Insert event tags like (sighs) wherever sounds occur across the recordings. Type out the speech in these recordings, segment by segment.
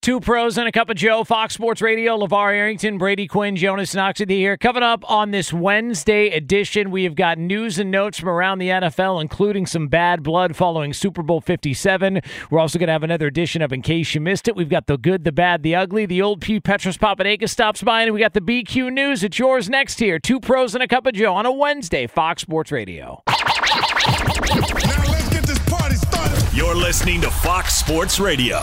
Two pros and a cup of Joe, Fox Sports Radio, LeVar Arrington, Brady Quinn, Jonas Knox with you here. Coming up on this Wednesday edition, we have got news and notes from around the NFL, including some bad blood following Super Bowl 57. We're also going to have another edition of In Case You Missed It. We've got the good, the bad, the ugly. The old Pew Petros Papadakis stops by, and we got the BQ News. It's yours next here. Two pros and a cup of Joe on a Wednesday, Fox Sports Radio. Now let's get this party started. You're listening to Fox Sports Radio.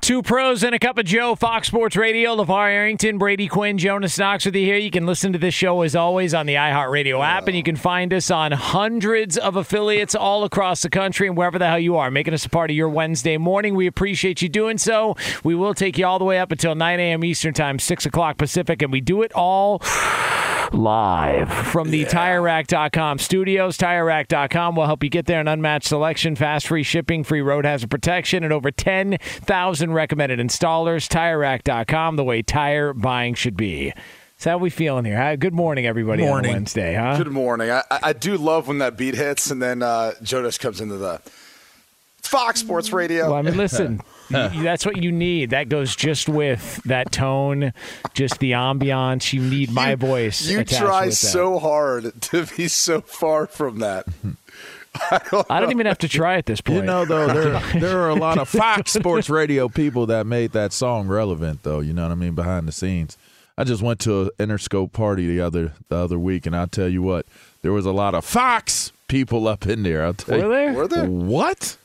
Two pros and a cup of Joe, Fox Sports Radio, LeVar Arrington, Brady Quinn, Jonas Knox with you here. You can listen to this show as always on the iHeartRadio app, and you can find us on hundreds of affiliates all across the country and wherever the hell you are, making us a part of your Wednesday morning. We appreciate you doing so. We will take you all the way up until 9 a.m. Eastern Time, 6 o'clock Pacific, and we do it all live from the TireRack.com studios. TireRack.com will help you get there. An unmatched selection, fast free shipping, free road hazard protection, and over 10,000 recommended installers. TireRack.com, the way tire buying should be. So how we feeling here? Good morning, everybody. Morning. On Wednesday, huh? Good morning. I, I I do love when that beat hits and then uh, Jonas comes into the Fox Sports Radio. Well, I mean, listen, you- (laughs) (laughs) that's what you need. That goes just with that tone, just the ambiance. You need my voice. you try so hard to be so far from that. (laughs) I don't, I don't even have to try at this point. You know, though, (laughs) there there are a lot of Fox Sports Radio people that made that song relevant, though. You know what I mean? Behind the scenes, I just went to an Interscope party the other the other week, and I'll tell you what, there was a lot of Fox people up in there. I'll tell Were you. there? Were there? What?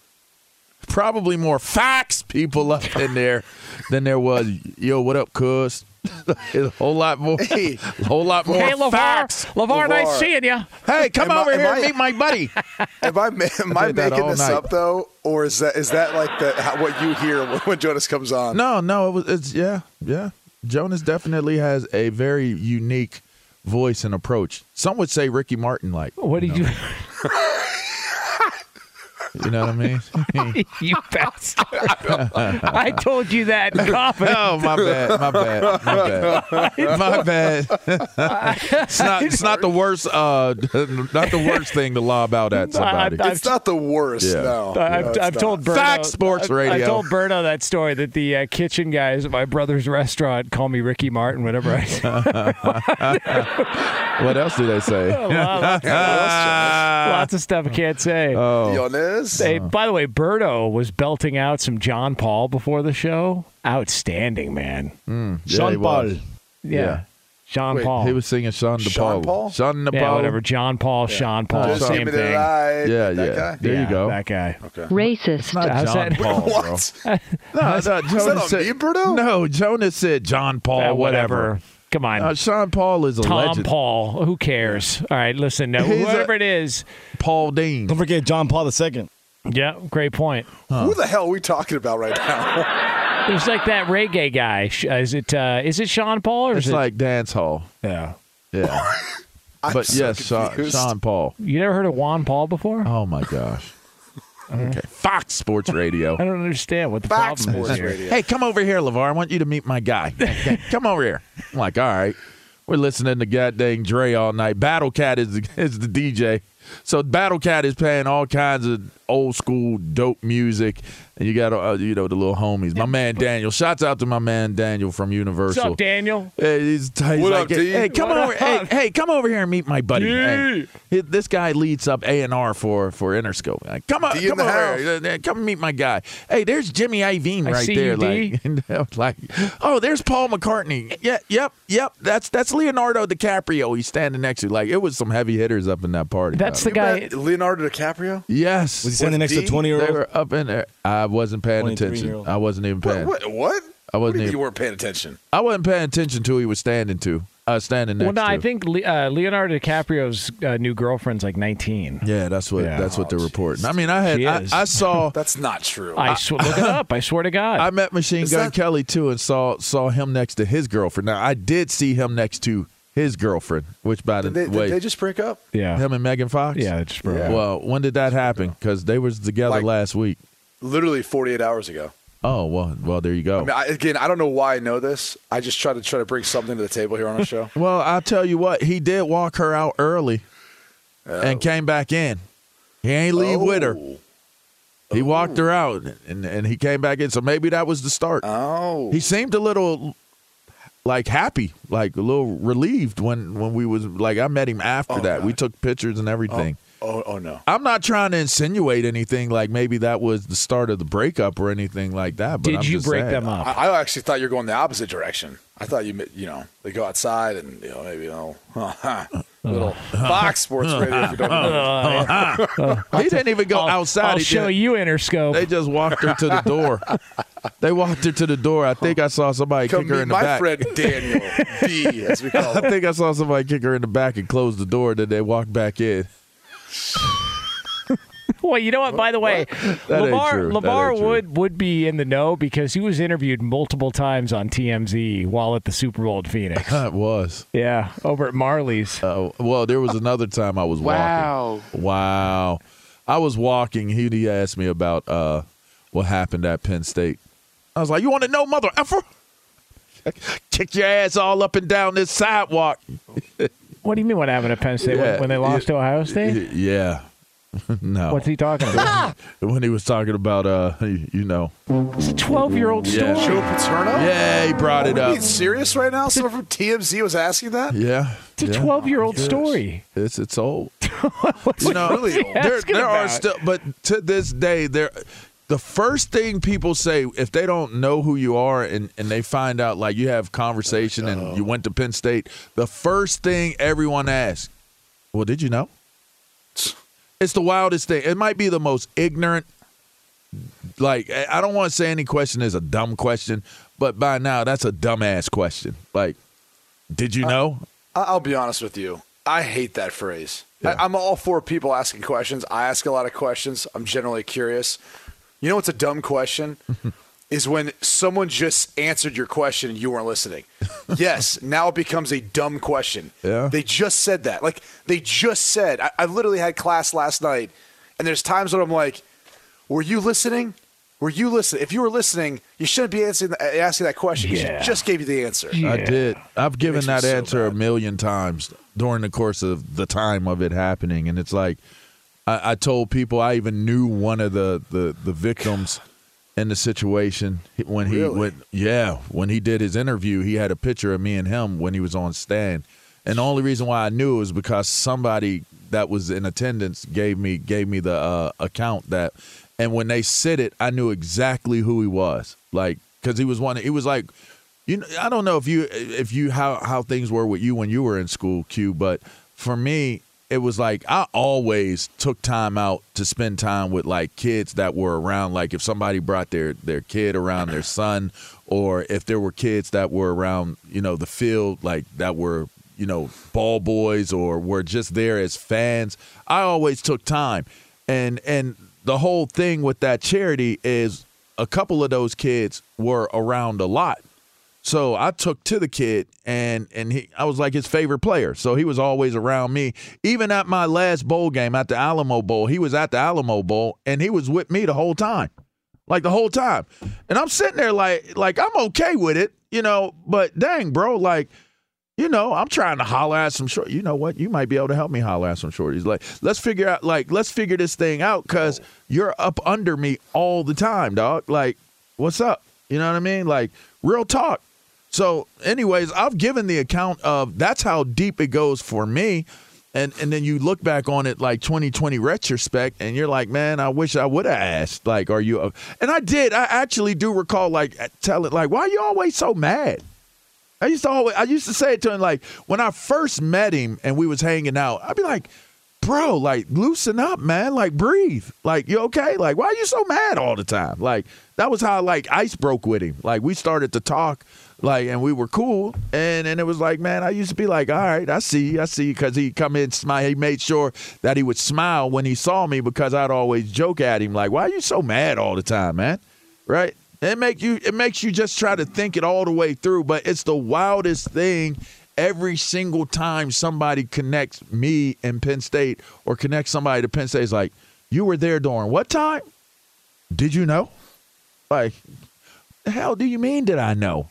Probably more Fox people up in there than there was. Yo, what up, Cuz? (laughs) a whole lot more. Hey. a whole lot more Hey, LeVar. Fox. LeVar, nice seeing you. Hey, come Am over am here I- meet my buddy. (laughs) Am I, am I did that making this night. up though, or is that is that like the how, what you hear when, when Jonas comes on? No, no, it was. It's yeah, yeah. Jonas definitely has a very unique voice and approach. Some would say Ricky Martin like. What did you? (laughs) You know what I mean? (laughs) you bastard! (laughs) I told you that in confidence. oh, my bad, my bad, my bad, (laughs) my bad. it's not. It's not the worst. Uh, not the worst thing to lob out at somebody. I- It's not the worst. Yeah. No, I've, No, I've told Berto. Fox Sports Radio. I told Berto that story that the uh, kitchen guys at my brother's restaurant call me Ricky Martin whenever I say what else do they say? lots, lots of stuff I can't say. oh, Jonas. Hey, by the way, Berto was belting out some John Paul before the show. Outstanding, man. yeah, Sean Paul. Yeah. Yeah. Sean Wait, Paul. He was singing Sean DePaul. Sean Paul? Sean DePaul. yeah, whatever. John Paul, Sean Paul, Just same give me the thing. light. Yeah, that yeah. Guy? There you go. That guy. Okay. Racist. Not How's John that? Paul, bro. What? (laughs) No, no, Jonas that on said, me, Berto? No, Jonas said John Paul. Uh, whatever. whatever. Come on. Uh, Sean Paul is a Tom legend. Paul. Who cares? All right, listen. Now, (laughs) He's a- whoever it is. Paul Dean. Don't forget John Paul II. Yeah, great point. Who the hell are we talking about right now? (laughs) There's like that reggae guy. Sh- Is it? Uh, is it Sean Paul or is It's it? like dance hall. yeah. Yeah. (laughs) I'm But so yes, Sean, confused. Sean Paul. You never heard of Juan Paul before? Oh my gosh. (laughs) Okay. Fox Sports Radio. I don't understand what the Fox problem is here. Radio. Hey, come over here, LeVar. I want you to meet my guy. Okay, come over here. I'm like, all right. We're listening to goddamn Dre all night. Battle Cat is the, is the DJ. So Battle Cat is playing all kinds of old school dope music, and you got uh, you know the little homies. My man Daniel. Shouts out to my man Daniel from Universal. What's up, Daniel? Hey, he's, he's What like, up, D? hey, come What over, up? hey, hey, come over here and meet my buddy. D. Hey, this guy leads up A and R for for Interscope. Like, come on, come the over, here. Uh, come meet my guy. Hey, there's Jimmy Iovine right see there. you, like, (laughs) and like, oh, there's Paul McCartney. Yeah, yep, yep. That's that's Leonardo DiCaprio. He's standing next to. Like, it was some heavy hitters up in that party. That's by the guy. Leonardo DiCaprio. Yes. Was he standing With next to 20 year They were up in there. I wasn't paying attention. I wasn't even paying. What? what? I wasn't do you mean even. you weren't paying attention? I wasn't paying attention to who he was standing to. Uh, standing next Well, no, to. I think uh, Leonardo DiCaprio's uh, new girlfriend's like 19. Yeah, that's what Yeah. that's what they're reporting. I mean, I had I. I saw (laughs) That's not true. I sw- look it up. I swear to God. (laughs) I met Machine Is Gun that- Kelly too, and saw saw him next to his girlfriend. Now I did see him next to his girlfriend, which by the did, they, way, did they just break up? yeah. him and Megan Fox. Yeah, it's bro. Yeah. Well, when did that happen? Because they was together Like- last week. Literally 48 hours ago. Oh well, well there you go. I mean, I, again, I don't know why I know this. I just try to try to bring something to the table here on the show. (laughs) well, I'll tell you what, he did walk her out early Oh. and came back in. He ain't leave with her. Oh. He walked her out and and he came back in. So maybe that was the start. Oh, he seemed a little like happy, like a little relieved when when we was like I met him after Oh, that. We took pictures and everything. oh, Oh, oh no. I'm not trying to insinuate anything like maybe that was the start of the breakup or anything like that. But Did I'm you just break saying. them up? I, I actually thought you were going the opposite direction. I thought you, mi- you know, they go outside and you know maybe you oh, (laughs) know, little uh-huh. Fox Sports uh-huh. Radio. If you don't know. Uh-huh. (laughs) He didn't even go I'll, outside. I'll He show did- you Interscope. They just walked her to the door. (laughs) they walked her to the door. I think I saw somebody Come kick her in the my back. friend Daniel B, as we call I think I saw somebody kick her in the back and close the door. Then they walked back in. (laughs) Well, you know what? By the way, That ain't Lamar. That Lamar ain't true. would would be in the know because he was interviewed multiple times on TMZ while at the Super Bowl at Phoenix. (laughs) it was. yeah, over at Marley's. Uh, well, there was another time I was walking. Wow. I was walking. He, he asked me about uh, what happened at Penn State. I was like, "You want to know, mother effer? (laughs) Kick your ass all up and down this sidewalk." What do you mean? What happened at Penn State when, Yeah, when they lost yeah, to Ohio State? Yeah. (laughs) no. What's he talking about? (laughs) when he was talking about, uh, you know, it's a twelve-year-old Yeah. story. Joe Paterno. yeah, he brought it Are up. you serious right now? Someone from TMZ was asking that. Yeah, It's a twelve-year-old Yes. story. It's it's old. It's you know, really old. there, there are still, but to this day, there. The first thing people say if they don't know who you are and, and they find out like you have conversation and you went to Penn State, the first thing everyone asks, "Well, did you know?" (sighs) It's the wildest thing. It might be the most ignorant. Like I don't want to say any question is a dumb question, but by now that's a dumbass question. Like, did you know? I- I'll be honest with you. I hate that phrase. Yeah. I, I'm all for people asking questions. I ask a lot of questions. I'm generally curious. You know what's a dumb question? (laughs) is when someone just answered your question and you weren't listening. (laughs) yes, now it becomes a dumb question. Yeah. They just said that. Like, they just said, I, I literally had class last night, and there's times when I'm like, were you listening? Were you listening? If you were listening, you shouldn't be answering, eh, asking that question because Yeah. she just gave you the answer. I did. I've given Makes me that so answer a million times during the course of the time of it happening, and it's like I, I told people I even knew one of the the, the victims in the situation when he Really? went. Yeah, when he did his interview, he had a picture of me and him when he was on stand, and the only reason why I knew was because somebody that was in attendance gave me gave me the uh, account that, and when they said it, I knew exactly who he was, like because he was one. He was like. You know, I don't know if you if you how how things were with you when you were in school, Q, but for me, it was like I always took time out to spend time with like kids that were around. Like if somebody brought their their kid around their son, or if there were kids that were around, you know, the field like that were you know ball boys or were just there as fans. I always took time, and and the whole thing with that charity is a couple of those kids were around a lot. So I took to the kid and and he I was like his favorite player. So he was always around me. Even at my last bowl game at the Alamo Bowl, he was at the Alamo Bowl and he was with me the whole time. Like the whole time. And I'm sitting there like like I'm okay with it, you know, but dang, bro, like You know, I'm trying to holler at some short. You know what? You might be able to help me holler at some shorties. Like, let's figure out, like, let's figure this thing out because you're up under me all the time, dog. Like, what's up? You know what I mean? Like, real talk. So, anyways, I've given the account of that's how deep it goes for me. And and then you look back on it like 2020 retrospect, and you're like, man, I wish I would have asked. Like, are you? And I did. I actually do recall like uh, telling like, why are you always so mad? I used to always I used to say it to him like when I first met him and we was hanging out, I'd be like, bro, like loosen up, man. Like breathe. Like, you okay? Like, why are you so mad all the time? Like, that was how like ice broke with him. Like we started to talk, like, and we were cool. And and it was like, man, I used to be like, all right, I see, I see, because he come in, smile. He made sure that he would smile when he saw me because I'd always joke at him like, why are you so mad all the time, man? Right? It make you it makes you just try to think it all the way through, but it's the wildest thing every single time somebody connects me and Penn State or connects somebody to Penn State is like, you were there during what time? Did you know? Like, the hell do you mean did I know?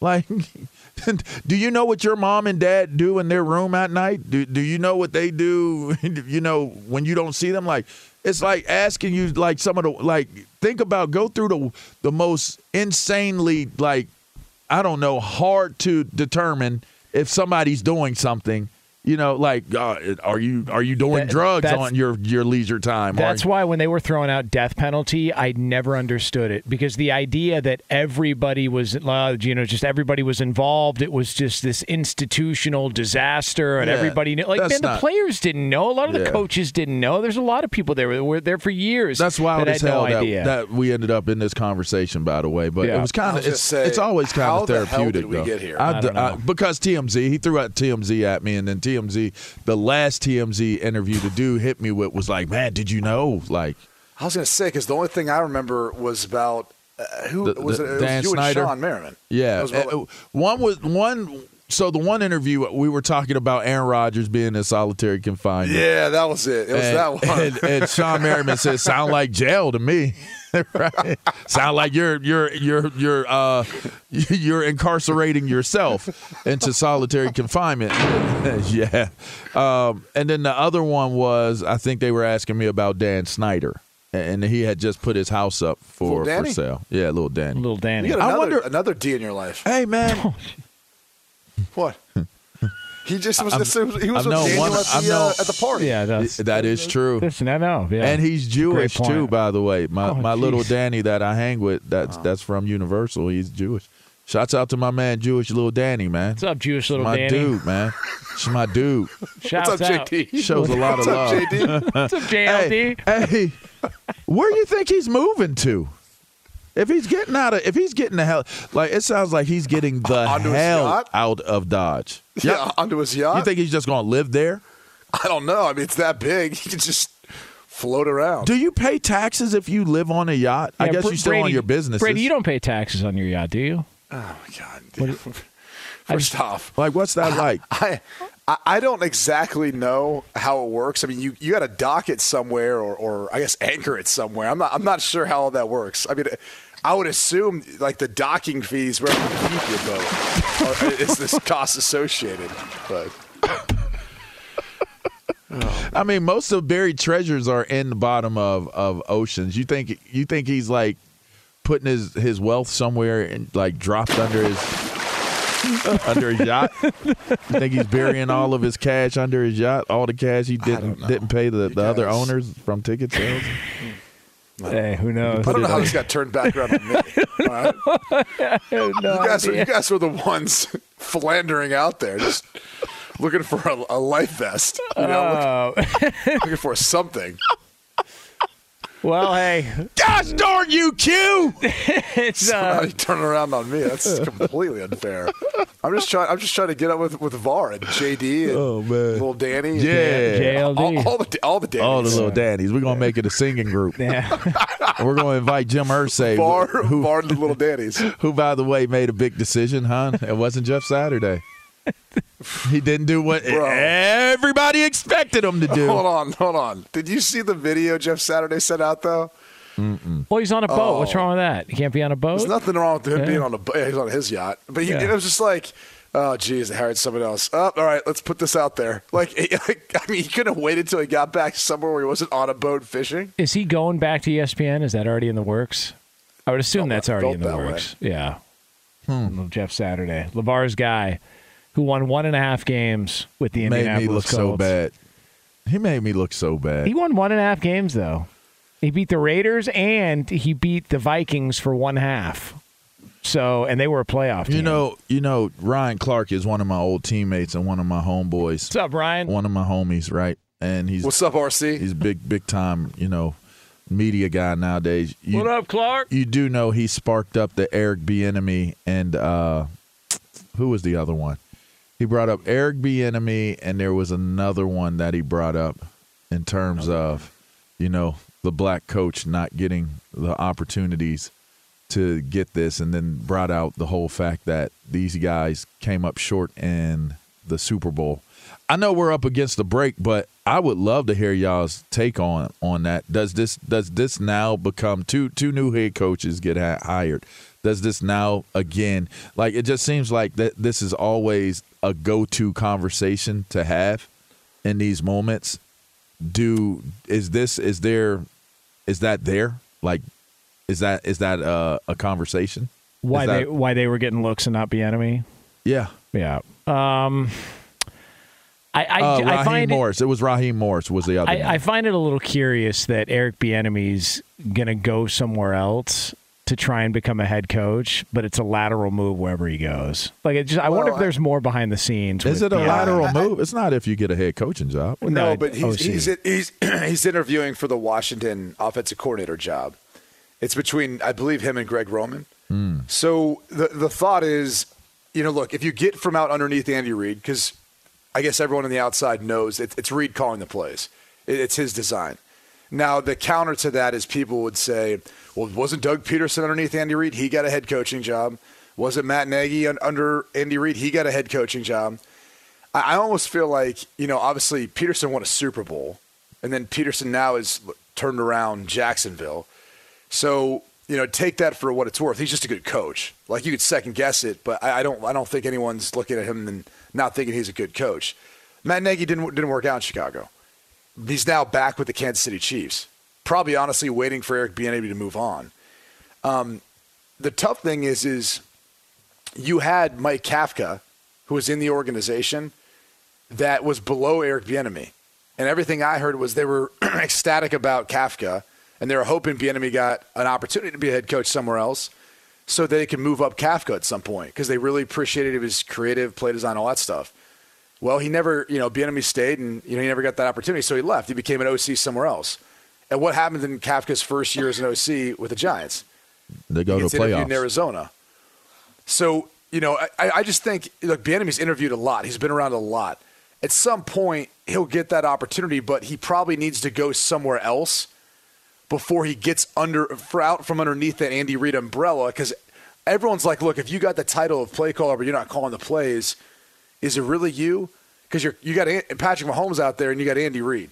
Like, (laughs) do you know what your mom and dad do in their room at night? Do, do you know what they do, (laughs) you know, when you don't see them? Like, it's like asking you, like, some of the, like, think about, go through the, the most insanely, like, I don't know, hard to determine if somebody's doing something. You know, like, uh, are you are you doing That- drugs on your your leisure time? Are That's why when they were throwing out death penalty, I never understood it because the idea that everybody was, uh, you know, just everybody was involved. It was just this institutional disaster, and Yeah, everybody knew. Like, that's man, the not- players didn't know. A lot of the coaches didn't know. There's a lot of people there that were there for years. That's wild that as hell no that, idea. that we ended up in this conversation, by the way. But Yeah. it was kind of it's, say, it's always kind how of the hell therapeutic. did we though. get here? I I d- don't know. because TMZ, he threw out TMZ at me, and then TMZ, the last TMZ interview the dude hit me with was like, "Man, did you know?" Like, I was going to say because the only thing I remember was about uh, who The- was the- it? It was Dan you Snyder? and Shawne Merriman. Yeah, was uh, about- one was one. So the one interview we were talking about Aaron Rodgers being in solitary confinement. yeah, that was it. It was and, that (laughs) one. And, and Shawne Merriman said, "Sound like jail to me." (laughs) right? Sound like you're you're you're you're uh (laughs) you're incarcerating yourself into solitary confinement. (laughs) yeah. Um, and then the other one was I think they were asking me about Dan Snyder. And he had just put his house up for, for sale. Yeah, little Danny. Little Danny. you got I wonder- another D in your life. Hey man, What? He just was. I'm- he was I'm with no Daniel one- at I'm the, no- uh, at the party. yeah, that's that is true. Listen, I know. Yeah. And he's Jewish too, by the way. My Oh, my little. Danny that I hang with, that's that's from Universal. He's Jewish. Shouts out to my man, Jewish little Danny, man. What's up, Jewish little my Danny? My dude, man. It's my dude. (laughs) Shouts What's up, out. JD? Shows a lot of up, love. JD? What's up, JLD? Hey, hey, where you think he's moving to? If he's getting out of, if he's getting the hell, like it sounds like he's getting the (laughs) Onto hell out of Dodge. (laughs) Yeah, onto his yacht. You think he's just going to live there? I don't know. I mean, it's that big. (laughs) He can just float around. Do you pay taxes if you live on a yacht? I guess Br- you still Brady, on your business. Brady, you don't pay taxes on your yacht, do you? oh my god. dude. First off, like, what's that like? I I- don't exactly know how it works. I mean, you, you got to dock it somewhere, or, or I guess anchor it somewhere. I'm not I'm not sure how all that works. I mean, I would assume like the docking fees where you keep your boat are- uh, is this cost associated, but. (laughs) I mean, most of buried treasures are in the bottom of, of oceans. You think you think he's like putting his, his wealth somewhere and like dropped under his (laughs) under his yacht? You think he's burying all of his cash under his yacht? All the cash he didn't didn't pay the, the other owners from ticket sales? (laughs) Hey, who knows? I don't know how this (laughs) got turned back around on me. All right? no You guys, are, you guys were the ones philandering out there, just looking for a, a life vest. You know, Oh, looking, looking for something. Well, hey, Gosh darn you, Q! (laughs) it's Now uh, you turn around on me. That's (laughs) completely unfair. I'm just trying. I'm just trying to get up with with Var and JD and Oh, man. little Danny. and Yeah. all, JLD. all the all the Dannies. All the little daddies. We're gonna make it a singing group. yeah. (laughs) We're gonna invite Jim Irsay, Var, who, Var and the little Dannies. who by the way made a big decision, huh? It wasn't Jeff Saturday. He didn't do what Bro. everybody expected him to do. Hold on, hold on. Did you see the video Jeff Saturday sent out though? Well, he's on a boat. Oh. What's wrong with that? He can't be on a boat. There's nothing wrong with him Yeah. being on a boat. He's on his yacht, but he, Yeah. it was just like Oh, geez, they hired someone else. Oh, all right, let's put this out there. Like, (laughs) I mean, he couldn't have waited until he got back somewhere where he wasn't on a boat fishing. Is he going back to ESPN? Is that already in the works? I would assume Felt that's already in the that way. works. Yeah. Hmm. Little Jeff Saturday, LeVar's guy, who won one and a half games with the Indianapolis made Indianapolis me look Colts. so bad. He made me look so bad. He won one and a half games though. He beat the Raiders and he beat the Vikings for one half. So, and they were a playoff team. You know, you know, Ryan Clark is one of my old teammates and one of my homeboys. what's up, Ryan? One of my homies, right? And he's What's up, RC? he's big, big time. You know, media guy nowadays. You, what up, Clark? You do know he sparked up the Eric Bieniemy and uh, who was the other one? He brought up Eric Bieniemy, and there was another one that he brought up in terms of, you know, the black coach not getting the opportunities to get this, and then brought out the whole fact that these guys came up short in the Super Bowl. I know we're up against the break, but I would love to hear y'all's take on on that. Does this does this now become two two new head coaches get ha- hired? Does this now again like it just seems like that this is always a go to conversation to have in these moments? Do is this is there is that there like is that is that uh, a conversation? Why Is they why they were getting looks and not Bieniemy? Yeah. Yeah. Um, I I, Uh, I find it, Morris. It, was Raheem Morris was the other. I, I find it a little curious that Eric Bieniemy's gonna go somewhere else to try and become a head coach, but it's a lateral move wherever he goes. Like, it just, I wonder if there's more behind the scenes. Is with it a Bieniemy. lateral move? It's not if you get a head coaching job. No, No, but he's he's, he's (clears throat) he's interviewing for the Washington offensive coordinator job. It's between I believe him and Greg Roman. Hmm. So the the thought is, you know, look, if you get from out underneath Andy Reid, because I guess everyone on the outside knows it, it's Reid calling the plays. It, it's his design. Now the counter to that is people would say, well, wasn't Doug Pederson underneath Andy Reid? He got a head coaching job. Wasn't Matt Nagy un- under Andy Reid? He got a head coaching job. I almost feel like, you know, obviously Pederson won a Super Bowl, and then Pederson now is turned around Jacksonville. So, you know, take that for what it's worth. He's just a good coach. Like you could second guess it, but I, I don't I don't think anyone's looking at him and not thinking he's a good coach. Matt Nagy didn't didn't work out in Chicago. He's now back with the Kansas City Chiefs. Probably honestly waiting for Eric Bieniemy to move on. Um, the tough thing is is you had Mike Kafka, who was in the organization, that was below Eric Bieniemy, and everything I heard was they were (clears throat) ecstatic about Kafka, and they were hoping Bieniemy got an opportunity to be a head coach somewhere else, so they could move up Kafka at some point because they really appreciated his creative play design, all that stuff. Well, he never, you know, Bieniemy stayed, and you know he never got that opportunity, so he left. He became an OC somewhere else. And what happened in Kafka's first year as an OC with the Giants? They go He to gets interviewed in. Arizona. So, you know, I, I just think, look, Bieniemy's interviewed a lot. He's been around a lot. At some point, he'll get that opportunity, but he probably needs to go somewhere else before he gets under for out from underneath that Andy Reid umbrella. Because everyone's like, look, if you got the title of play caller, but you're not calling the plays, is it really you? Because you're you got Patrick Mahomes out there and you got Andy Reid.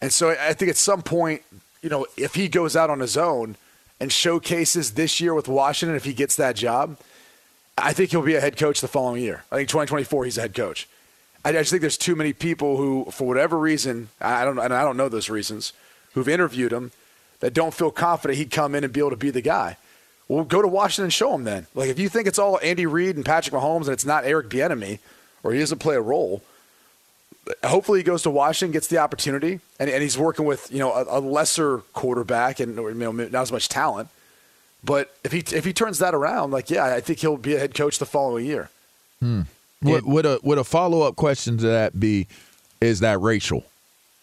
And so I think at some point, you know, if he goes out on his own and showcases this year with Washington, if he gets that job, I think he'll be a head coach the following year. I think 2024 he's a head coach. I just think there's too many people who, for whatever reason, I don't, and I don't know those reasons, who've interviewed him that don't feel confident he'd come in and be able to be the guy. Well, go to Washington and show him then. Like if you think it's all Andy Reid and Patrick Mahomes and it's not Eric Bieniemy or he doesn't play a role, hopefully he goes to Washington, gets the opportunity, and, and he's working with you know a, a lesser quarterback and you know, not as much talent. But if he if he turns that around, like yeah, I think he'll be a head coach the following year. Hmm. Would, would a would a follow up question to that be, is that racial?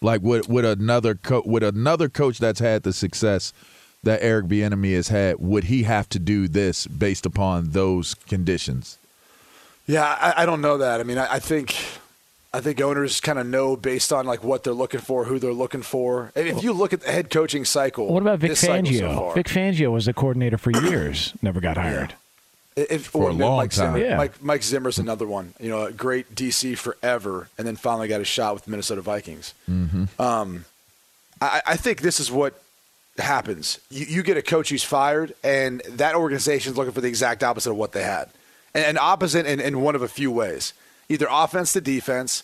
Like would would another co- would another coach that's had the success that Eric Bieniemy has had, would he have to do this based upon those conditions? Yeah, I, I don't know that. I mean, I, I think I think owners kind of know based on like what they're looking for, who they're looking for. And if you look at the head coaching cycle, What about Vic this cycle so Fangio? Vic Fangio was the coordinator for years, (clears throat) never got hired. If, For a long Mike time. Zimmer, Yeah. Mike, Mike Zimmer's another one. You know, a great DC forever, and then finally got a shot with the Minnesota Vikings. Um, I, I think this is what happens. You, you get a coach who's fired, and that organization's looking for the exact opposite of what they had. and opposite in, in one of a few ways either offense to defense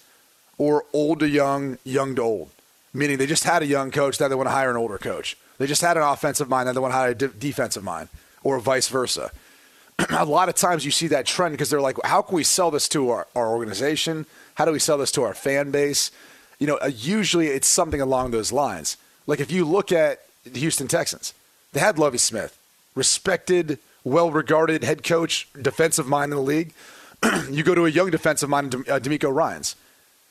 or old to young, young to old. Meaning they just had a young coach, now they want to hire an older coach. They just had an offensive mind, now they want to hire a de- defensive mind, or vice versa. (clears throat) a lot of times you see that trend because they're like, how can we sell this to our, our organization? How do we sell this to our fan base? You know, uh, usually it's something along those lines. Like if you look at the Houston Texans, they had Lovie Smith, respected, well regarded head coach, defensive mind in the league. (clears throat) you go to a young defensive mind, uh, DeMeco Ryans.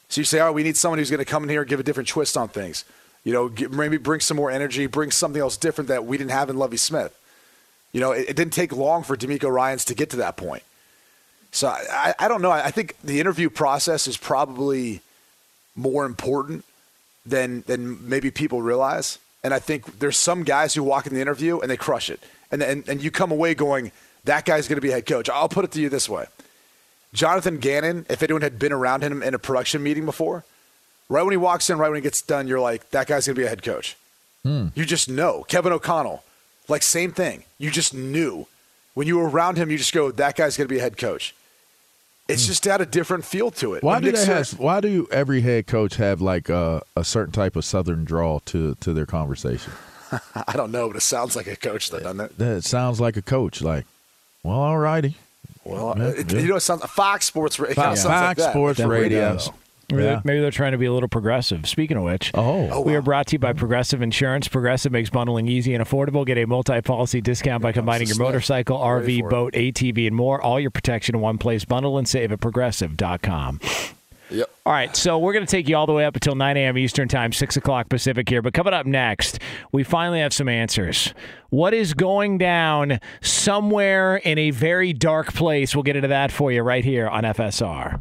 So you say, oh, we need someone who's going to come in here and give a different twist on things. You know, maybe bring some more energy, bring something else different that we didn't have in Lovie Smith. You know, it, it didn't take long for DeMeco Ryans to get to that point. So I, I, I don't know. I, I think the interview process is probably more important than than maybe people realize. And I think there's some guys who walk in the interview and they crush it, and and, and you come away going, that guy's going to be head coach. I'll put it to you this way: Jonathan Gannon, if anyone had been around him in a production meeting before, right when he walks in, right when he gets done, you're like, that guy's going to be a head coach. Hmm. You just know. Kevin O'Connell, like same thing. You just knew when you were around him. You just go, that guy's going to be a head coach. It's just got a different feel to it. Why When do Nick they Sirianni- have? Why do every head coach have like a, a certain type of southern drawl to to their conversation? (laughs) I don't know, but it sounds like a coach, though, doesn't it? That sounds like a coach. Like, well, all righty. Well, Yeah, it, yeah. you know, it sounds Fox Sports. It kinda Fox, sounds like Fox that. Sports Radio. Though. Maybe, Yeah. they're, maybe they're trying to be a little progressive. Speaking of which, Oh, we are brought to you by Progressive Insurance. Progressive makes bundling easy and affordable. Get a multi-policy discount by combining your motorcycle, Ready RV, for it. boat, ATV, and more. All your protection in one place. Bundle and save at progressive.com. Yep. All right, so we're going to take you all the way up until 9 a.m. Eastern Time, 6 o'clock Pacific here. But coming up next, we finally have some answers. What is going down somewhere in a very dark place? We'll get into that for you right here on FSR.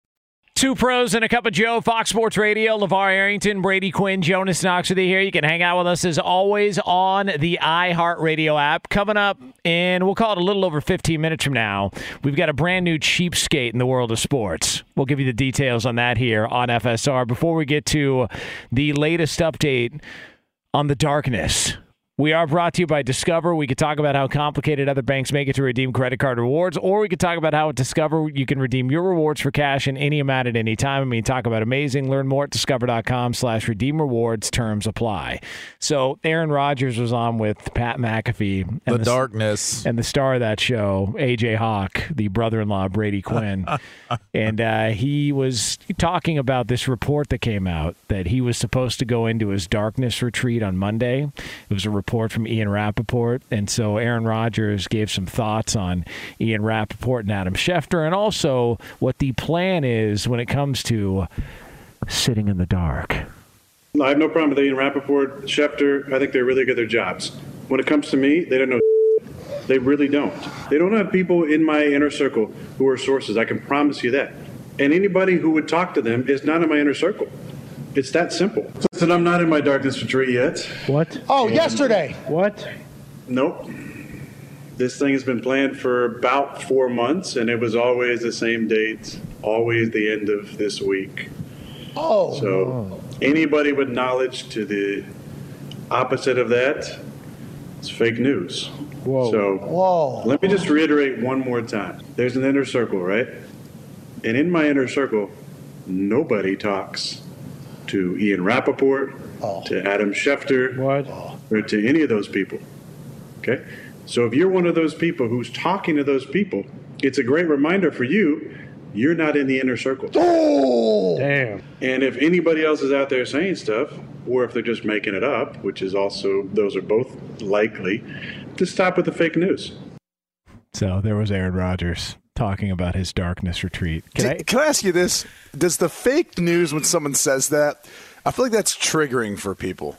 Two pros and a cup of Joe, Fox Sports Radio, LeVar Arrington, Brady Quinn, Jonas Knox with you here. You can hang out with us as always on the iHeartRadio app. Coming up, and we'll call it a little over 15 minutes from now, we've got a brand new cheapskate in the world of sports. We'll give you the details on that here on FSR. Before we get to the latest update on the darkness we are brought to you by Discover. We could talk about how complicated other banks make it to redeem credit card rewards, or we could talk about how at Discover you can redeem your rewards for cash in any amount at any time. I mean, talk about amazing. Learn more at discover.com slash redeem rewards. Terms apply. So Aaron Rodgers was on with Pat McAfee. And The s- darkness. And the star of that show, AJ Hawk, the brother-in-law of Brady Quinn. (laughs) and uh, he was talking about this report that came out that he was supposed to go into his darkness retreat on Monday. It was a report from Ian Rapoport. And so Aaron Rodgers gave some thoughts on Ian Rapoport and Adam Schefter and also what the plan is when it comes to sitting in the dark. I have no problem with Ian Rapoport, Schefter. I think they're really good at their jobs. When it comes to me, they don't know. They really don't. They don't have people in my inner circle who are sources. I can promise you that. And anybody who would talk to them is not in my inner circle. It's that simple. Listen, I'm not in my darkness retreat yet. What? Oh, yesterday. What? Nope. This thing has been planned for about four months, and it was always the same date, always the end of this week. Oh. So anybody with knowledge to the opposite of that, it's fake news. Whoa. So Whoa. let me just reiterate one more time. There's an inner circle, right? And in my inner circle, nobody talks to Ian Rapoport, oh. to Adam Schefter, What? or to any of those people. Okay? So if you're one of those people who's talking to those people, it's a great reminder for you you're not in the inner circle. Oh. Damn. And if anybody else is out there saying stuff, or if they're just making it up, which is also, those are both likely, to stop with the fake news. So there was Aaron Rodgers talking about his darkness retreat. Can I, Can I ask you this? Does the fake news when someone says that? I feel like that's triggering for people.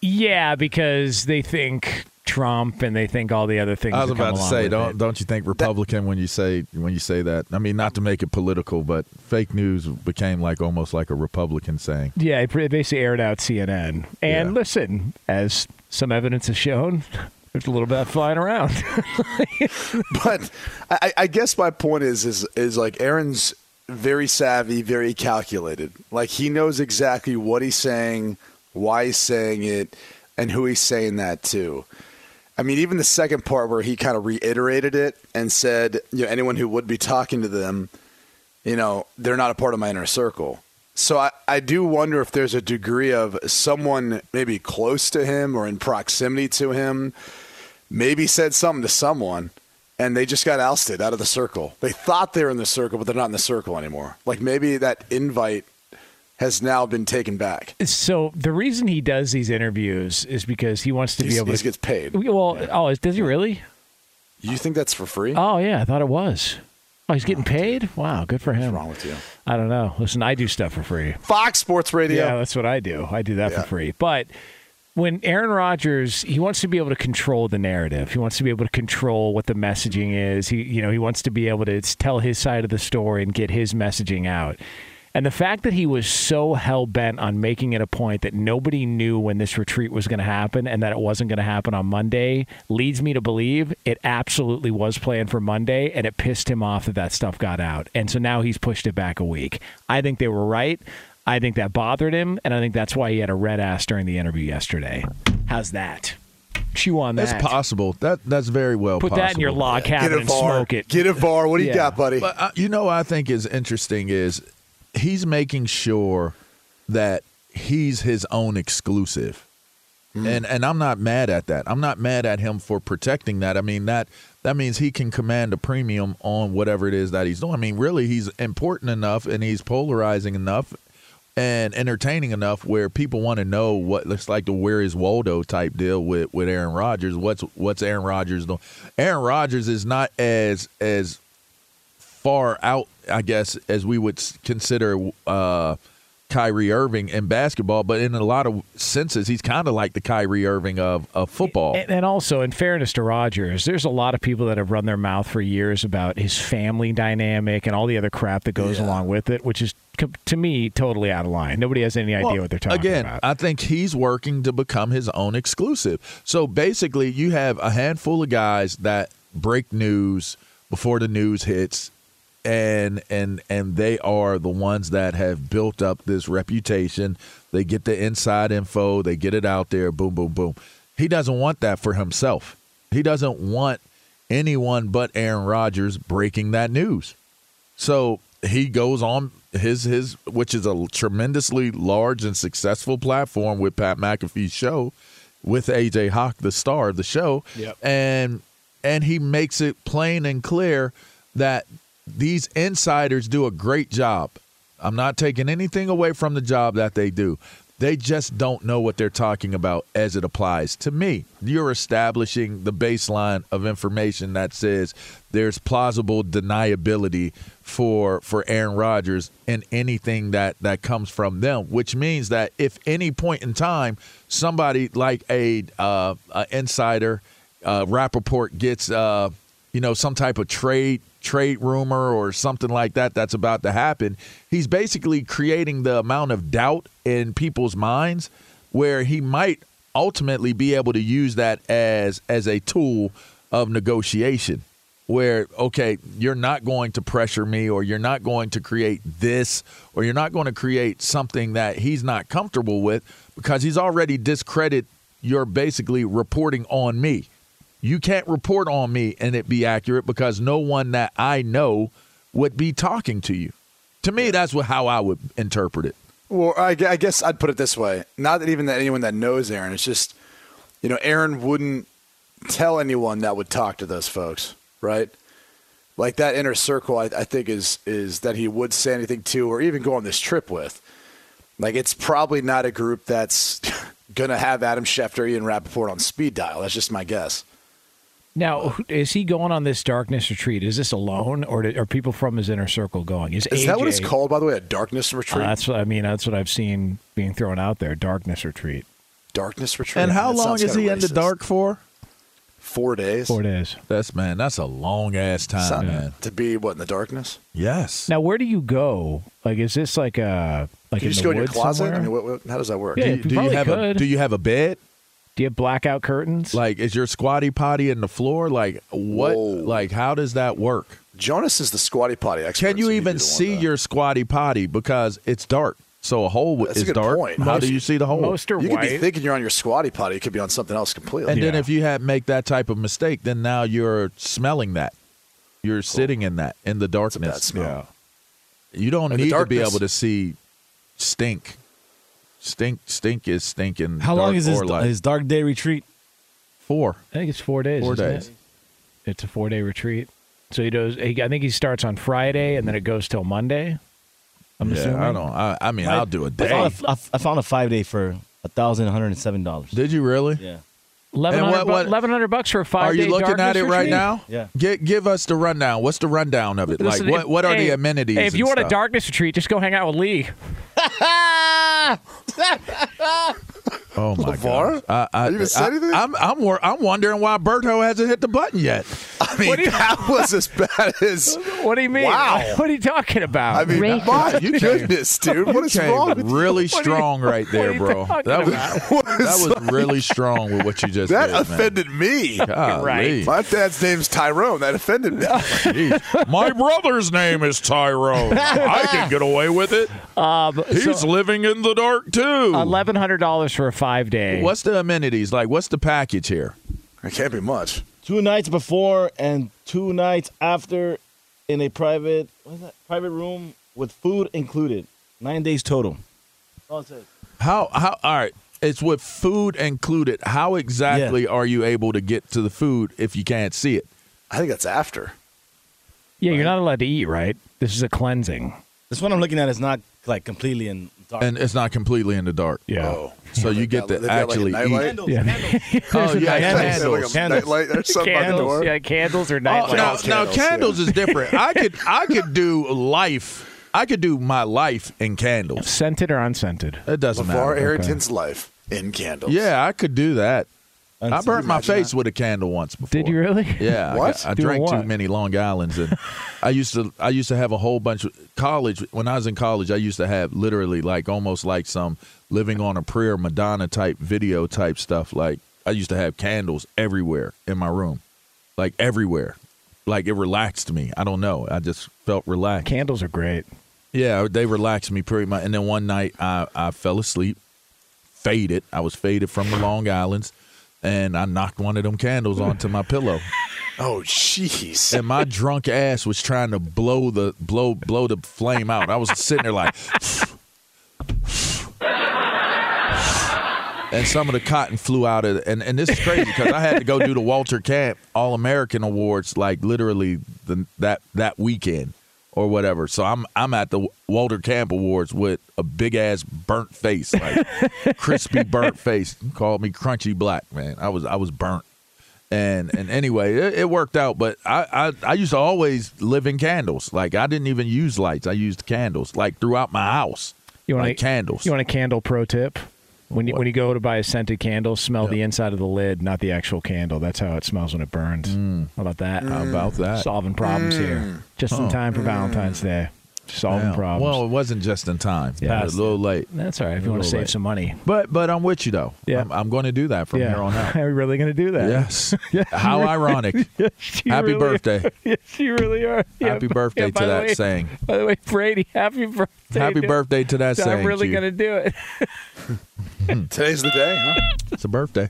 Yeah, because they think Trump and they think all the other things. I was that come about to say, don't it. don't you think Republican when you say when you say that? I mean, not to make it political, but fake news became like almost like a Republican saying. Yeah, it basically aired out CNN. And Yeah. listen, as some evidence has shown, there's a little bit flying around. (laughs) but I, I guess my point is is is like Aaron's very savvy, very calculated. Like he knows exactly what he's saying, why he's saying it, and who he's saying that to. I mean, even the second part where he kind of reiterated it and said, you know, anyone who would be talking to them, you know, they're not a part of my inner circle. So I, I do wonder if there's a degree of someone maybe close to him or in proximity to him maybe said something to someone and they just got ousted out of the circle. They thought they were in the circle, but they're not in the circle anymore. Like maybe that invite has now been taken back. so the reason he does these interviews is because he wants to He's- be able he to gets paid. Well, oh, does he really? You think that's for free? Oh yeah, I thought it was. Oh, he's getting paid. Wow, good for him. What's wrong with you? I don't know. Listen, I do stuff for free. Fox Sports Radio. Yeah, that's what I do. I do that Yeah. for free. But when Aaron Rodgers, he wants to be able to control the narrative. He wants to be able to control what the messaging is. He, you know, he wants to be able to tell his side of the story and get his messaging out. And the fact that he was so hell bent on making it a point that nobody knew when this retreat was going to happen and that it wasn't going to happen on Monday leads me to believe it absolutely was planned for Monday and it pissed him off that that stuff got out. And so now he's pushed it back a week. I think they were right. I think that bothered him, and I think that's why he had a red ass during the interview yesterday. How's that? Chew on that. That's possible. That that's very well. Put that in your possible. log cabin Get a and VAR. smoke it. Get a VAR. What do you Yeah. got, buddy? But uh, you know, what I think is interesting is he's making sure that he's his own exclusive, mm. and and I'm not mad at that. I'm not mad at him for protecting that. I mean that that means he can command a premium on whatever it is that he's doing. I mean, really, he's important enough and he's polarizing enough. And entertaining enough where people want to know what looks like the where is Waldo type deal with, with Aaron Rodgers. What's what's Aaron Rodgers doing? Aaron Rodgers is not as as far out, I guess, as we would consider uh, Kyrie Irving in basketball, but in a lot of senses, he's kind of like the Kyrie Irving of, of football. And, and also, in fairness to Rodgers, there's a lot of people that have run their mouth for years about his family dynamic and all the other crap that goes along with it, which is to me totally out of line. Nobody has any idea Well, what they're talking again, about. Again, I think he's working to become his own exclusive. So basically, you have a handful of guys that break news before the news hits, and and and they are the ones that have built up this reputation. They get the inside info, they get it out there, boom, boom, boom. He doesn't want that for himself. He doesn't want anyone but Aaron Rodgers breaking that news. So he goes on his his which is a tremendously large and successful platform with Pat McAfee's show with AJ Hawk, the star of the show. Yep. And and he makes it plain and clear that these insiders do a great job. I'm not taking anything away from the job that they do. They just don't know what they're talking about as it applies to me. You're establishing the baseline of information that says there's plausible deniability for for Aaron Rodgers and anything that that comes from them, which means that if any point in time somebody like a, uh, a insider uh, Rapoport gets uh, you know some type of trade trade rumor or something like that that's about to happen, he's basically creating the amount of doubt in people's minds where he might ultimately be able to use that as as a tool of negotiation where okay you're not going to pressure me or you're not going to create this or you're not going to create something that he's not comfortable with because he's already discredited your basically reporting on me you can't report on me and it be accurate because no one that I know would be talking to you. To me, that's what, how I would interpret it. Well, I, I guess I'd put it this way: not that even that anyone that knows Aaron, it's just you know Aaron wouldn't tell anyone that would talk to those folks, right? Like that inner circle, I, I think is is that he would say anything to, or even go on this trip with. Like it's probably not a group that's (laughs) gonna have Adam Schefter, Ian Rapoport on speed dial. That's just my guess. Now, is he going on this darkness retreat? Is this alone, or are people from his inner circle going? Is, Is that what it's called, by the way? A darkness retreat. Uh, that's what I mean. That's what I've seen being thrown out there. Darkness retreat. darkness retreat. And how That long is he kinda in the dark for? Four days. Four days. That's man, that's a long ass time, Son, man. To be what in the darkness? Yes. Now, where do you go? Like, is this like a like Can you in just the go in your closet? somewhere? I mean, what, what, how does that work? Yeah, do, you you- do you probably have a could. do you have a bed? Do you have blackout curtains? Like is your squatty potty in the floor? Like what Whoa. like how does that work? Jonas is the squatty potty expert. Can you so even see your squatty potty because it's dark? So a hole That's a is good dark. point. How Most- do you see the hole? most are You could be thinking you're on your squatty potty. It could be on something else completely. And then if you have make that type of mistake, then now you're smelling that. You're sitting in that in the It's a darkness. bad smell. You don't And need to be able to see stink. Stink stink is stinking. How long is his, his dark day retreat? four? I think it's four days. Four days. it? It's a four day retreat. So he does. He, I think he starts on Friday and then it goes till Monday. I'm Yeah, assuming. I don't. I, I mean, I- I'll do a day. found a, I f- I found a five day for a thousand one hundred and seven dollars. Did you really? Yeah. Eleven And hundred what- bu- what- 1100 bucks for a five Are day you looking at it right now? Yeah. Give give us the rundown. What's the rundown of it? Listen, like what if- what are the amenities? Hey, if you and want a darkness retreat, just go hang out with Lee. (laughs) (laughs) Oh my LeVar? god! I, I, Did you even say I- anything? I'm I'm wor- I'm wondering why Berto hasn't hit the button yet. (laughs) I mean, What do you- that was as bad (laughs) as. What do you mean? Wow. (laughs) What are you talking about? I mean, Rafe. my You came- goodness, dude. What is came wrong with you? really What are you- strong right there, bro. That was, that was really strong with what you just That did, man. offended me. Golly. My dad's name's Tyrone. That offended me. Jeez. My brother's name is Tyrone. I can get away with it. Um, He's living in the dark too. Eleven hundred dollars for a five day. What's the amenities like? What's the package here? It can't be much. Two nights before and two nights after in a private what is that? private room with food included. Nine days total. All it says. How how all right? It's with food included. How exactly are you able to get to the food if you can't see it? I think that's after. Yeah, you're not allowed to eat, right? This is a cleansing. This one I'm looking at is not like completely in dark. And it's not completely in the dark. Yeah. Oh. oh. So you get got- to they've like, actually eat. Candles, Yeah. candles. (laughs) Oh yeah, a Like candles. a nightlight. There's something by the candles, door. yeah, candles or Oh, nightlights. now, Candles, now yeah. is different. (laughs) I could I could do life. I could do my life in candles. Scented or unscented? It doesn't LeVar matter. Arrington's life in candles. Yeah, I could do that. I burnt my face that? with a candle once before. Did you really? Yeah, I What? got- I, drank what? too many Long Islands, and (laughs) I used to. I used to have a whole bunch of college. When I was in college, I used to have literally like almost like some living on a prayer Madonna type video type stuff. Like I used to have candles everywhere in my room, like everywhere. Like it relaxed me. I don't know. I just felt relaxed. Candles are great. Yeah, they relaxed me pretty much. And then one night I, I fell asleep, faded. I was faded from the Long Islands, and I knocked one of them candles onto my pillow. (laughs) Oh, jeez. And my drunk ass was trying to blow the blow blow the flame out. I was sitting there like, (laughs) and some of the cotton flew out of it. And and this is crazy because I had to go do the Walter Camp All American Awards like literally the, that that weekend or whatever. So I'm I'm at the Walter Camp Awards with a big ass burnt face, like (laughs) crispy burnt face. Called me crunchy black, man. I was I was burnt. And and anyway, it, it worked out. But I, I I used to always live in candles. Like I didn't even use lights. I used candles like throughout my house. You want like candles. You want a candle pro tip? When you, when you go to buy a scented candle, smell the inside of the lid, not the actual candle. That's how it smells when it burns. Mm. How about that? How about that? Solving problems here. Mm. Just in time for mm. Valentine's Day. Solving Yeah. problems. Well, it wasn't just in time. Yeah. Yeah, a little late. That's all right if you want to save late. some money. But but I'm with you though. Yeah. I'm, I'm going to do that from yeah. here on out. (laughs) Are we really going to do that? Yes. (laughs) Yes, How ironic. (laughs) Yes, Happy really- birthday. yes, you really are. Yeah, Happy birthday yeah, to that way- saying. By the way, Brady, happy birthday. Happy dude. birthday to that saying I'm really going to do it. Today's the day, huh? It's a birthday.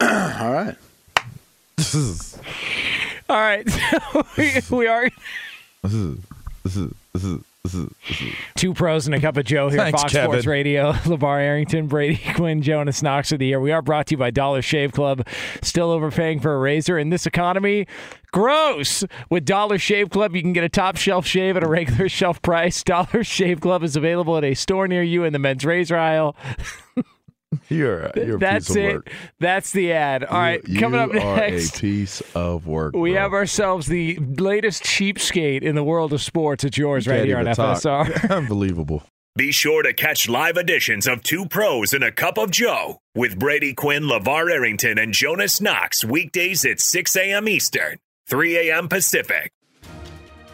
All right. This is All right. we, we are this is this is this is this is, this is two pros and a cup of Joe here, Thanks, Fox Kevin. Sports Radio. (laughs) LeVar Arrington, Brady (laughs) Quinn, Jonas Knox of the year. We are brought to you by Dollar Shave Club. Still overpaying for a razor in this economy? Gross! With Dollar Shave Club, you can get a top shelf shave at a regular (laughs) shelf price. Dollar Shave Club is available at a store near you in the men's razor aisle. (laughs) you're a, you're a That's piece of it. work. That's the ad. All right, You- coming up you are next. a piece of work. We bro. have ourselves the latest cheapskate in the world of sports. It's yours right here on talk. FSR. (laughs) Unbelievable. Be sure to catch live editions of Two Pros and a Cup of Joe with Brady Quinn, LeVar Arrington, and Jonas Knox weekdays at 6 a.m. Eastern, 3 a.m. Pacific.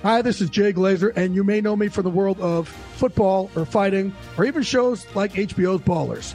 Hi, this is Jay Glazer, and you may know me from the world of football or fighting or even shows like HBO's Ballers.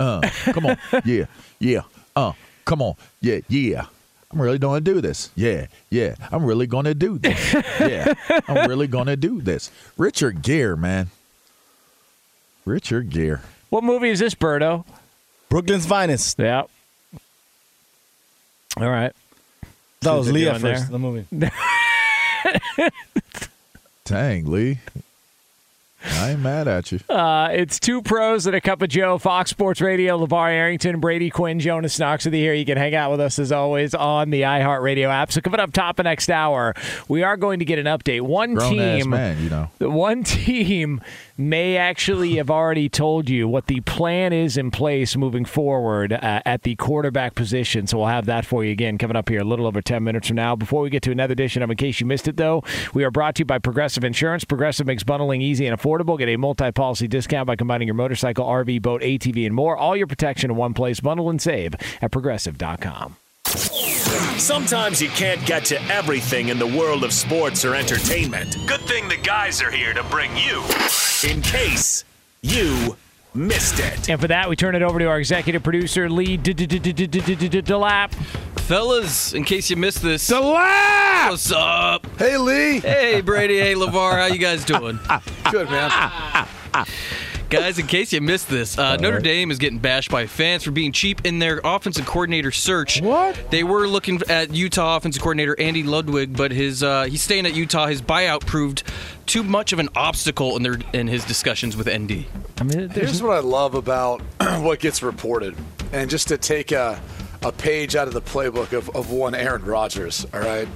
Uh, come on. (laughs) yeah, yeah. Uh, come on. Yeah, yeah. I'm really going to do this. Yeah, yeah. I'm really going to do this. Yeah, I'm really going to do this. Richard Gere, man. Richard Gere. What movie is this, Berto? Brooklyn's Finest. Yeah. All right. That was they're Leah first. there. The movie. (laughs) Dang, Lee. I ain't mad at you. Uh, it's two pros and a cup of Joe. Fox Sports Radio. LeVar Arrington, Brady Quinn, Jonas Knox with you here. You can hang out with us as always on the iHeartRadio app. So coming up top of next hour, we are going to get an update. One Grown team, man, you know. the one (laughs) team may actually (laughs) have already told you what the plan is in place moving forward uh, at the quarterback position. So we'll have that for you again coming up here a little over 10 minutes from now. Before we get to another edition of In Case You Missed It, though, we are brought to you by Progressive Insurance. Progressive makes bundling easy and affordable. Get a multi policy discount by combining your motorcycle, RV, boat, ATV, and more. All your protection in one place. Bundle and save at progressive.com. Sometimes you can't get to everything in the world of sports or entertainment. Good thing the guys are here to bring you in case you missed it. And for that, we turn it over to our executive producer, Lee Delap. Fellas, in case you missed this, Delap! what's up? Hey, Lee. Hey, Brady. Hey, LeVar. How you guys doing? Good, man. Guys, in case you missed this, uh, Notre Dame is getting bashed by fans for being cheap in their offensive coordinator search. What? They were looking at Utah offensive coordinator Andy Ludwig, but his uh, he's staying at Utah. His buyout proved too much of an obstacle in their in his discussions with ND. I mean, there's Here's what I love about (clears throat) what gets reported, and just to take a, a page out of the playbook of, of one Aaron Rodgers. All right,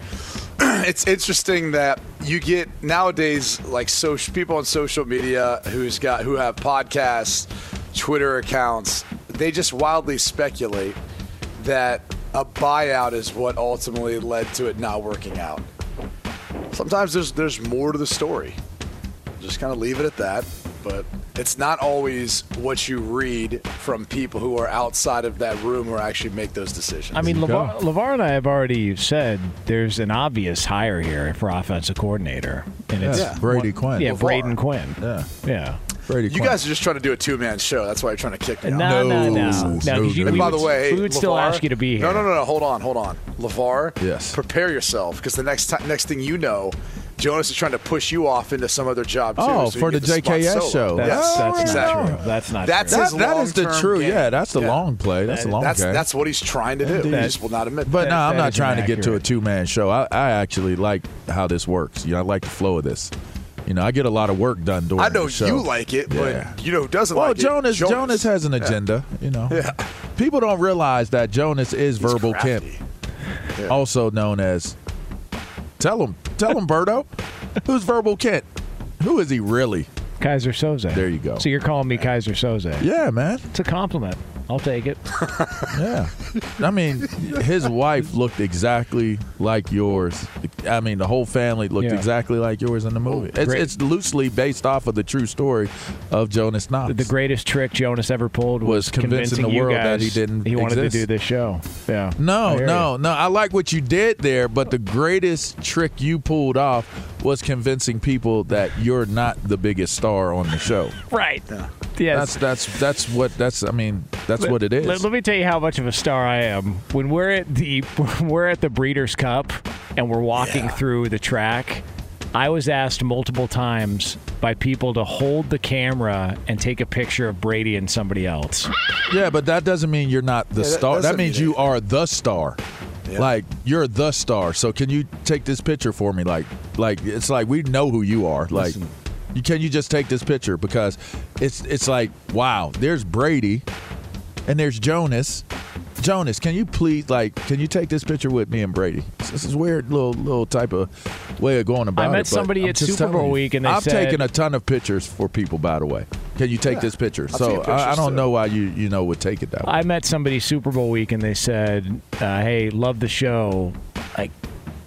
(clears throat) it's interesting that you get nowadays like social people on social media who's got who have podcasts, Twitter accounts. They just wildly speculate that a buyout is what ultimately led to it not working out. Sometimes there's there's more to the story. Just kind of leave it at that. But it's not always what you read from people who are outside of that room who actually make those decisions. I mean, LeVar, LeVar and I have already said there's an obvious hire here for offensive coordinator, and it's Yeah, Brady Quinn. Yeah, LeVar. Braden Quinn. Yeah. Yeah. Brady you guys are just trying to do a two man show. That's why you're trying to kick me out. No, no, no, no. 'cause you- and by would- the way, we would still ask you to be here. No, no, no, no. Hold on, hold on. LeVar, Yes. prepare yourself because the next time, next thing you know, Jonas is trying to push you off into some other job too. Oh, so for get the JKS solo. show. Yes, That's- that's not true. That's not That's true. his That- that is the long-term true. game. Yeah, that's the long play. That's the long That's game. that's what he's trying to do. He just will not admit. But that. no, I'm not is trying to get to a two man show. I, I actually like how this works. You know, I like the flow of this. You know, I get a lot of work done during I know the show. you like it, Yeah. but you know who doesn't Well, like Jonas, it? Jonas Jonas has an Yeah. agenda. You know, Yeah. people don't realize that Jonas is He's Verbal crafty. Kint, also known as. Tell him, tell him, Berto, (laughs) who's Verbal Kint? Who is he really? Keyser Söze. There you go. So you're calling me Keyser Söze? Yeah, man. It's a compliment. I'll take it. (laughs) Yeah. I mean, his wife looked exactly like yours. I mean, the whole family looked Yeah. exactly like yours in the movie. It's, it's loosely based off of the true story of Jonas Knox. The greatest trick Jonas ever pulled was, Was convincing the world that he didn't He wanted to do this show. Yeah. No, no, you. no. I like what you did there, but the greatest trick you pulled off was convincing people that you're not the biggest star on the show. Right. Yes. That's that's that's what that's. I mean, that's Let- what it is. Let, let me tell you how much of a star I am. When we're at the when (laughs) we're at the Breeders' Cup and we're walking through the track, I was asked multiple times by people to hold the camera and take a picture of Brady and somebody else. Yeah, but that doesn't mean you're not the Yeah, that star. That, doesn't means mean you are the star. Like you're the star. So can you take this picture for me? Like, like it's like we know who you are. Like, you can you just take this picture because it's it's like wow. There's Brady, and there's Jonas. Jonas, can you please like can you take this picture with me and Brady? This is weird little little type of way of going about it. met but somebody I'm at just Super telling Bowl you. week and they I've said- taken a ton of pictures for people. By the way, can you take Yeah, this picture? I'll so take I, I don't too. know why you you know would take it that way. I met somebody Super Bowl week and they said, uh, "Hey, love the show." Like,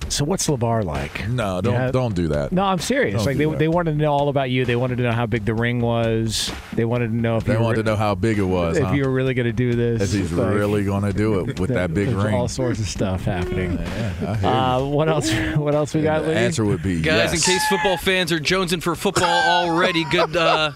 so what's LeVar like? No, don't don't do that. No, I'm serious. Don't like they, that. they wanted to know all about you. They wanted to know how big the ring was. They wanted to know if They you wanted were, to know how big it was. if huh? you were really going to do this. If he's Like, really going to do it with that big there's ring. All sorts of stuff happening. I hear Uh, you. what else? What else we got? the Lee? answer would be Guys, yes. in case football fans are jonesing for football already, good uh,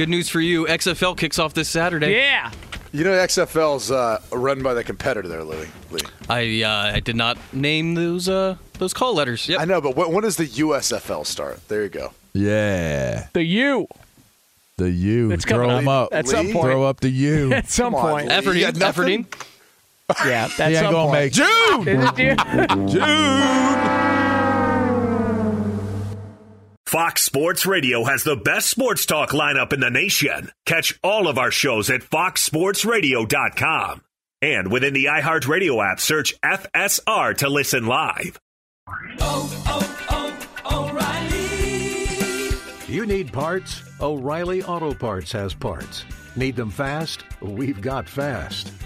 good news for you. XFL kicks off this Saturday. Yeah. You know, XFL's uh, run by the competitor there, Louis. Lee. I uh, I did not name those uh, those call letters. Yep. I know, but when, when does the USFL start? There you go. Yeah. The U. The U. It's Throw coming him up up. at some point. Throw up the U. (laughs) At some Come on, point. Lee. You Efforting, got nothing? efforting. Yeah, he that's ain't some gonna point. make June. Is it June? Fox Sports Radio has the best sports talk lineup in the nation. Catch all of our shows at foxsportsradio.com. And within the iHeartRadio app, search FSR to listen live. Oh, oh, oh, O'Reilly. You need parts? O'Reilly Auto Parts has parts. Need them fast? We've got fast.